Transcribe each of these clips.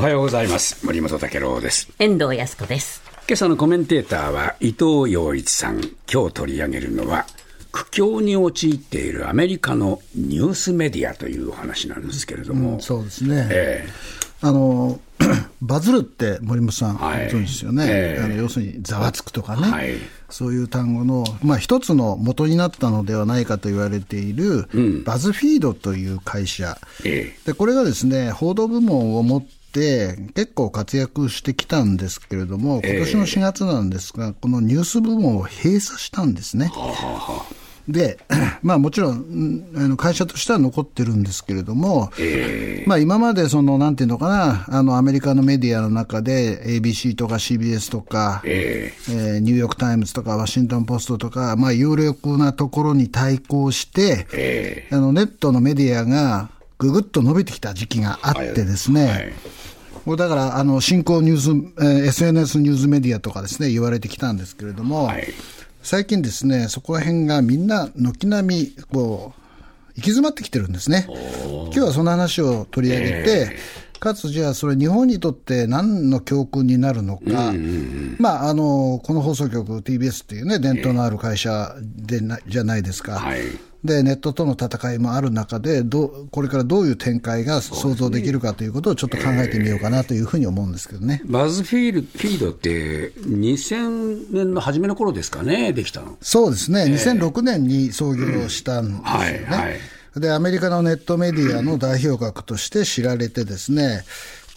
おはようございます。森本武郎です。遠藤康子です。今朝のコメンテーターは伊藤洋一さん。今日取り上げるのは苦境に陥っているアメリカのニュースメディアというお話なんですけれども、うん、そうですね、えー、あの バズるって森本さん、はい、ご存知ですよね、えー、あの要するにざわつくとかね、はい、そういう単語の、まあ、一つの元になったのではないかと言われている、うん、バズフィードという会社、えー、でこれがですね報道部門を持って結構活躍してきたんですけれども、今年の4月なんですが、このニュース部門を閉鎖したんですね。で、まあもちろん、あの会社としては残ってるんですけれども、えー、まあ今までその、なんていうのかな、あのアメリカのメディアの中で ABC とか CBS とか、えー、えー、ニューヨークタイムズとかワシントンポストとか、まあ有力なところに対抗して、えー、あのネットのメディアがぐぐっと伸びてきた時期があってですね、はい。これだから、あの、新興ニュース、えー、SNS ニュースメディアとかですね、言われてきたんですけれども、はい、最近ですね、そこら辺がみんな軒並み、こう、行き詰まってきてるんですね。今日はその話を取り上げて、えーかつ、じゃあ、それ、日本にとって何の教訓になるのか、まあ、あの、この放送局、TBS っていうね、伝統のある会社でな、じゃないですか。はいで、ネットとの戦いもある中で、どこれからどういう展開が想像できるかということをちょっと考えてみようかなというふうに思うんですけどね。バズフィールフィードって、2000年の初めの頃ですかね、できたの。そうですね、2006年に創業したんですよね。うん、はいはい。で、アメリカのネットメディアの代表格として知られてですね、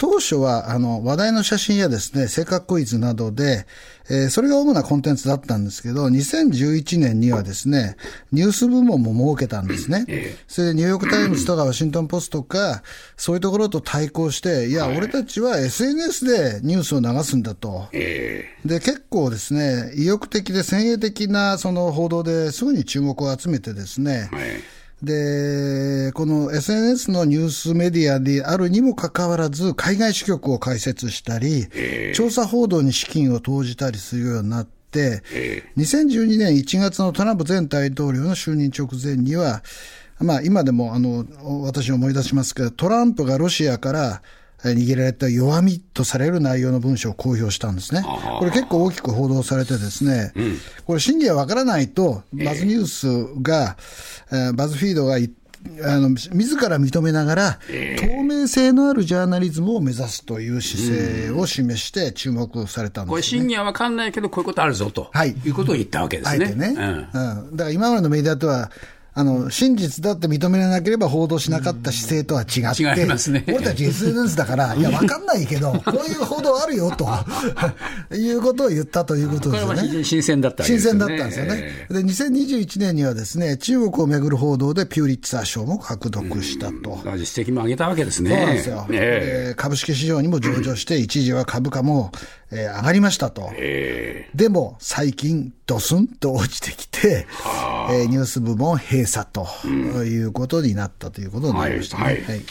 当初は、あの、話題の写真やですね、性格クイズなどで、えー、それが主なコンテンツだったんですけど、2011年にはですね、ニュース部門も設けたんですね。それでニューヨークタイムズとかワシントンポストとか、そういうところと対抗して、いや、俺たちは SNS でニュースを流すんだと。で、結構ですね、意欲的で先鋭的なその報道ですぐに注目を集めてですね、で、この SNS のニュースメディアであるにもかかわらず、海外支局を開設したり、調査報道に資金を投じたりするようになって、2012年1月のトランプ前大統領の就任直前には、まあ今でもあの、私思い出しますけど、トランプがロシアから握られた弱みとされる内容の文書を公表したんですね。これ結構大きく報道されてですね、うん、これ真偽はわからないと、バズニュースが、えー、バズフィードがあの自ら認めながら、透明性のあるジャーナリズムを目指すという姿勢を示して注目されたんです、ね、これ、真偽は分かんないけど、こういうことあるぞと、はい、いうことを言ったわけですね。ね。うん、うん、だから今までのメディアとはあの、真実だって認めなければ報道しなかった姿勢とは違って、違いますね。俺たち SNS だから、いや、わかんないけど、こういう報道あるよ、ということを言ったということですよね。新鮮だったね。新鮮だったんですよね。で、2021年にはですね、中国をめぐる報道でピューリッツァー賞も獲得したと。実績も上げたわけですね。そうなん。ですよ。えー、株式市場にも上場して、一時は株価も、えー、上がりましたと。でも、最近、ドスンと落ちてきて、えー、ニュース部門閉鎖ということになったということになりましたね。はい、はい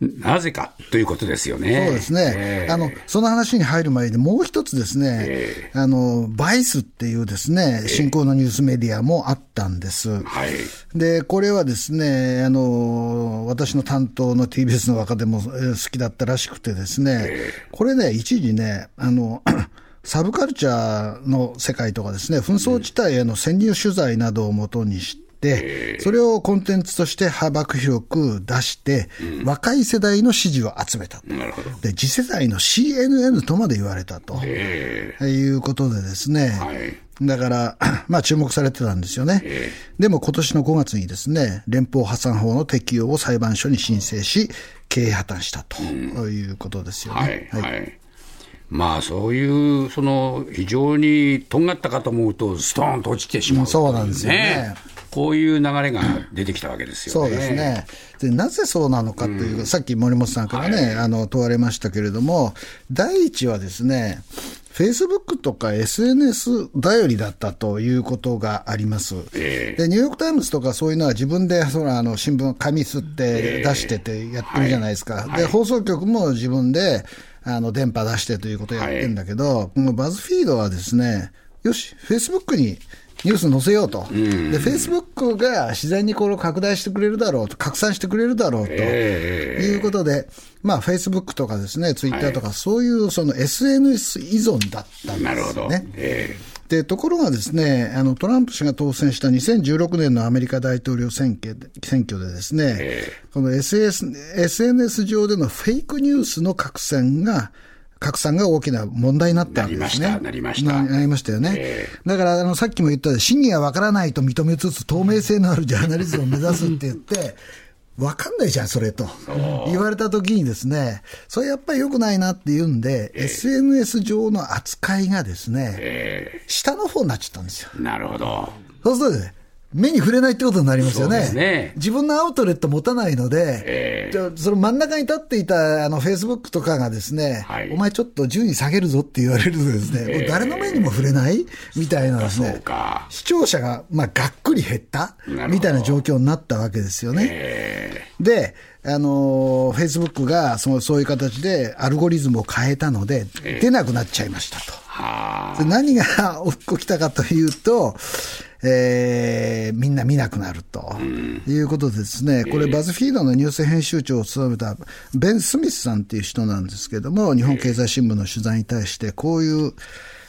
なぜかということですよね。そうですね。えー、あの、その話に入る前にもう一つですね、えー、あの、バイスっていうですね、新興のニュースメディアもあったんです。はい。で、これはですね、あの、私の担当の TBS の若手も好きだったらしくてですね、えー、これね、一時ね、あの、サブカルチャーの世界とかですね、紛争地帯への潜入取材などをもとにして、それをコンテンツとして幅広く出して、若い世代の支持を集めた。で、次世代の CNN とまで言われたと。いうことでですね、だから、まあ注目されてたんですよね。でも今年の5月にですね、連邦破産法の適用を裁判所に申請し、経営破綻したと。いうことですよね。はい、はい。まあそういうその非常にとんがったかと思うと、ストーンと落ちてしまう、ね、そうなんですよね。こういう流れが出てきたわけですよね。そうですね。で、なぜそうなのかという、うん、さっき森本さんからね、はい、あの、問われましたけれども、第一はですね、フェイスブックとか SNS 頼りだったということがあります。えー、で、ニューヨークタイムズとかそういうのは自分で、そのあの新聞、紙すって出しててやってるじゃないですか。えーはい、で、放送局も自分で、あの、電波出してということをやってるんだけど、はい、バズフィードはですね、よし、フェイスブックにニュース載せようと、でフェイスブックが自然にこれを拡大してくれるだろうと、拡散してくれるだろうということで、まあ、フェイスブックとかですね、ツイッターとか、そういうその SNS 依存だったんですよね。なるほど。えーで、ところがですね、あの、トランプ氏が当選した2016年のアメリカ大統領選挙で選挙でですね、えー、この SS SNS 上でのフェイクニュースの拡散が、拡散が大きな問題になったわけですね。なりました、なりました。なりましたよね。えー、だから、あの、さっきも言った真偽がわからないと認めつつ、透明性のあるジャーナリズムを目指すって言って、わかんないじゃん、それと。言われたときにですね、それやっぱり良くないなって言うんで、えー、SNS 上の扱いがですね、えー、下の方になっちゃったんですよ。なるほど。そうするとね、目に触れないってことになりますよね。ね。自分のアウトレット持たないので、えー、その真ん中に立っていたあのフェイスブックとかがですね、はい、お前ちょっと順位下げるぞって言われるとですね、えー、誰の目にも触れないみたいなですね、視聴者が、まあ、がっくり減ったみたいな状況になったわけですよね。えー、で、あの、フェイスブックがそのそういう形でアルゴリズムを変えたので、出なくなっちゃいましたと。何が 起きたかというと、えー、みんな見なくなると。いうことでですね、これ、バズフィー。ドのニュース編集長を務めたベン・スミスさんっていう人なんですけども、日本経済新聞の取材に対して、こういう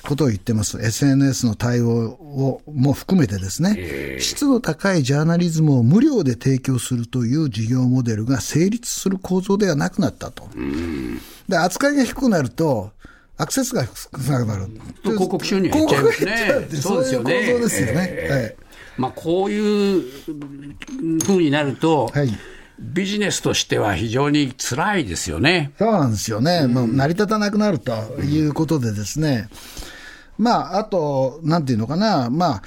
ことを言ってます。SNS の対応をも含めてですね、質の高いジャーナリズムを無料で提供するという事業モデルが成立する構造ではなくなったと。で、扱いが低くなると、アクセスが少なくなる。広告収入減っちゃいますね。そうですよね。構造ですよね。えー、はい。まあ、こういうふうになると、はい、ビジネスとしては非常に辛いですよね。そうなんですよね。うん、もう成り立たなくなるということでですね。うん、まあ、あと、なんていうのかな、まあ、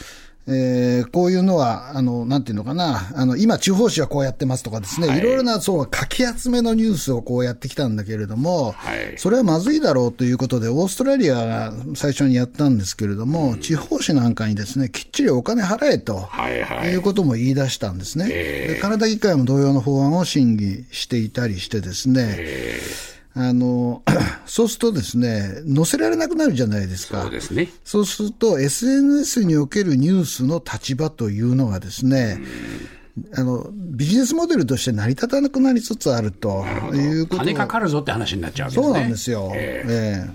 えー、こういうのは、あの、なんていうのかな、あの、今、地方紙はこうやってますとかですね、はい、いろいろな、そう、書き集めのニュースをこうやってきたんだけれども、はい、それはまずいだろうということで、オーストラリアが最初にやったんですけれども、うん、地方紙なんかにですね、きっちりお金払えと、はいはい、いうことも言い出したんですね。でカナダ議会も同様の法案を審議していたりしてですね、あの、そうするとですね、載せられなくなるじゃないですか。そうですね。そうすると、SNS におけるニュースの立場というのがですね、あの、ビジネスモデルとして成り立たなくなりつつあるということ金かかるぞって話になっちゃうわけですね。そうなんですよ。えー、えー、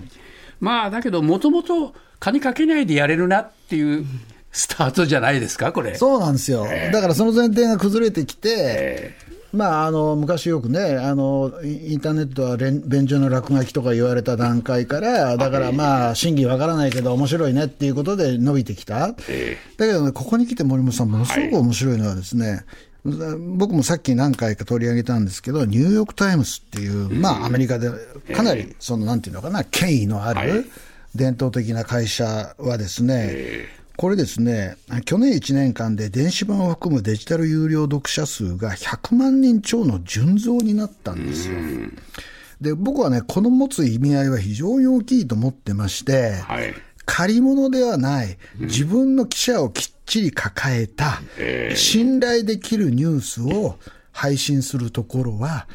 まあ、だけど、もともと金かけないでやれるなっていうスタートじゃないですか、これ。そうなんですよ。えー、だからその前提が崩れてきて、えーまあ、あの昔よくねあの、インターネットは便所の落書きとか言われた段階から、だからまあ、真偽わからないけど、面白いねっていうことで伸びてきた、だけどね、ここに来て森本さん、ものすごく面白いのはですね、僕もさっき何回か取り上げたんですけど、ニューヨーク・タイムズっていう、まあ、アメリカでかなり、そのなんていうのかな、権威のある伝統的な会社はですね、これですね、去年1年間で電子版を含むデジタル有料読者数が100万人超の純増になったんですよ。で、僕はね、この持つ意味合いは非常に大きいと思ってまして、はい、借り物ではない、自分の記者をきっちり抱えた、信頼できるニュースを配信するところは、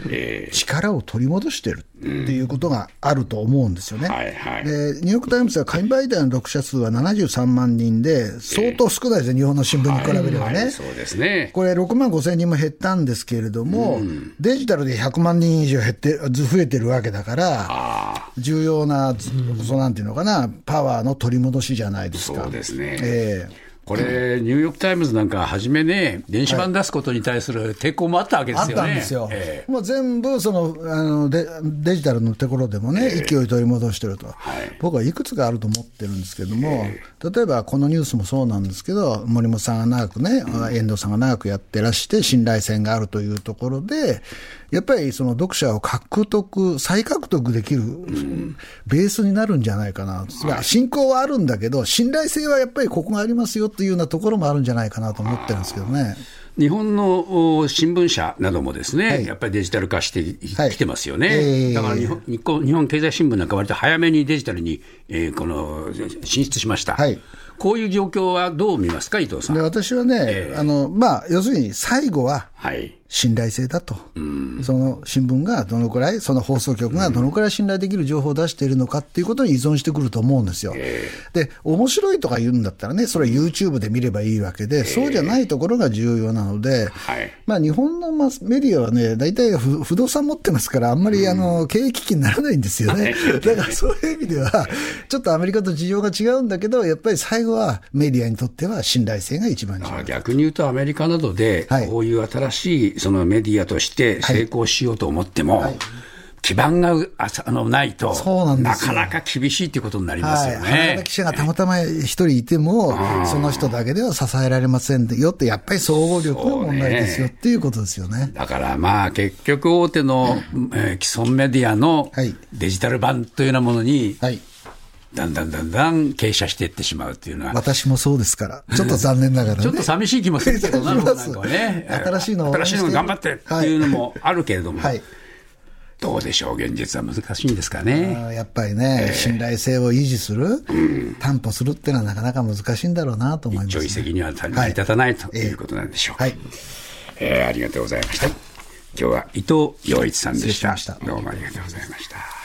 力を取り戻してるっていうことがあると思うんですよね。はいはい、でニューヨーク・タイムズは紙媒体の読者数は73万人で、相当少ないですよ、日本の新聞に比べればね。はいはい、そうですねこれ、6万5千人も減ったんですけれども、うん、デジタルで100万人以上減って増えてるわけだから、重要な、そうなんていうのかな、パワーの取り戻しじゃないですか。そうですね。えーこれ、ニューヨーク・タイムズなんか、初めね、電子版出すことに対する抵抗もあったわけですよね。あったんですよ。えー、もう全部そのあのデ、デジタルのところでもね、勢い取り戻してると、はい、僕はいくつかあると思ってるんですけども、えー、例えばこのニュースもそうなんですけど、森本さんが長くね、遠藤さんが長くやってらして、信頼性があるというところで、やっぱりその読者を獲得、再獲得できるベースになるんじゃないかな、はい、信仰はあるんだけど、信頼性はやっぱりここがありますよというようなところもあるんじゃないかなと思ってるんですけどね。日本の新聞社などもですね、はい、やっぱりデジタル化してき、はい、てますよね、えー、だから日本日本経済新聞なんか割と早めにデジタルに、えー、この進出しました。はい。こういう状況はどう見ますか、伊藤さん？で私はね、えー、あのまあ、要するに最後は信頼性だと、その新聞がどのくらい、その放送局がどのくらい信頼できる情報を出しているのかっていうことに依存してくると思うんですよ。で、面白いとか言うんだったらね、それは YouTube で見ればいいわけで、そうじゃないところが重要なので、まあ、日本のマスメディアはね、大体不動産持ってますから、あんまりあの経営危機にならないんですよね。だからそういう意味では、ちょっとアメリカと事情が違うんだけど、やっぱり最後はメディアにとっては信頼性が一番重要。逆に言うと、アメリカなどで、こういう新しいそのメディアとして成功しようと思っても、はい。基盤があのないと、なかなか厳しいということになりますよね。はい、記者がたまたま一人いても、その人だけでは支えられませんよって、やっぱり総合力の問題ですよっていうことですよね。だからまあ、結局大手の、えー、既存メディアのデジタル版というようなものに、はいだんだんだんだん傾斜していってしまうっていうのは。私もそうですから、ちょっと残念ながら、ね、ちょっと寂しい気もするけどな、なんか ね。新しいの新しいの頑張ってっていうのもあるけれども。はいどうでしょう、現実は難しいんですかね。やっぱりね、えー、信頼性を維持する、うん、担保するっていうのはなかなか難しいんだろうなと思います、ね、一朝一夕には成り立たない、はい、ということなんでしょう。はい、えー、ありがとうございました。今日は伊藤洋一さんでした。どうもありがとうございました。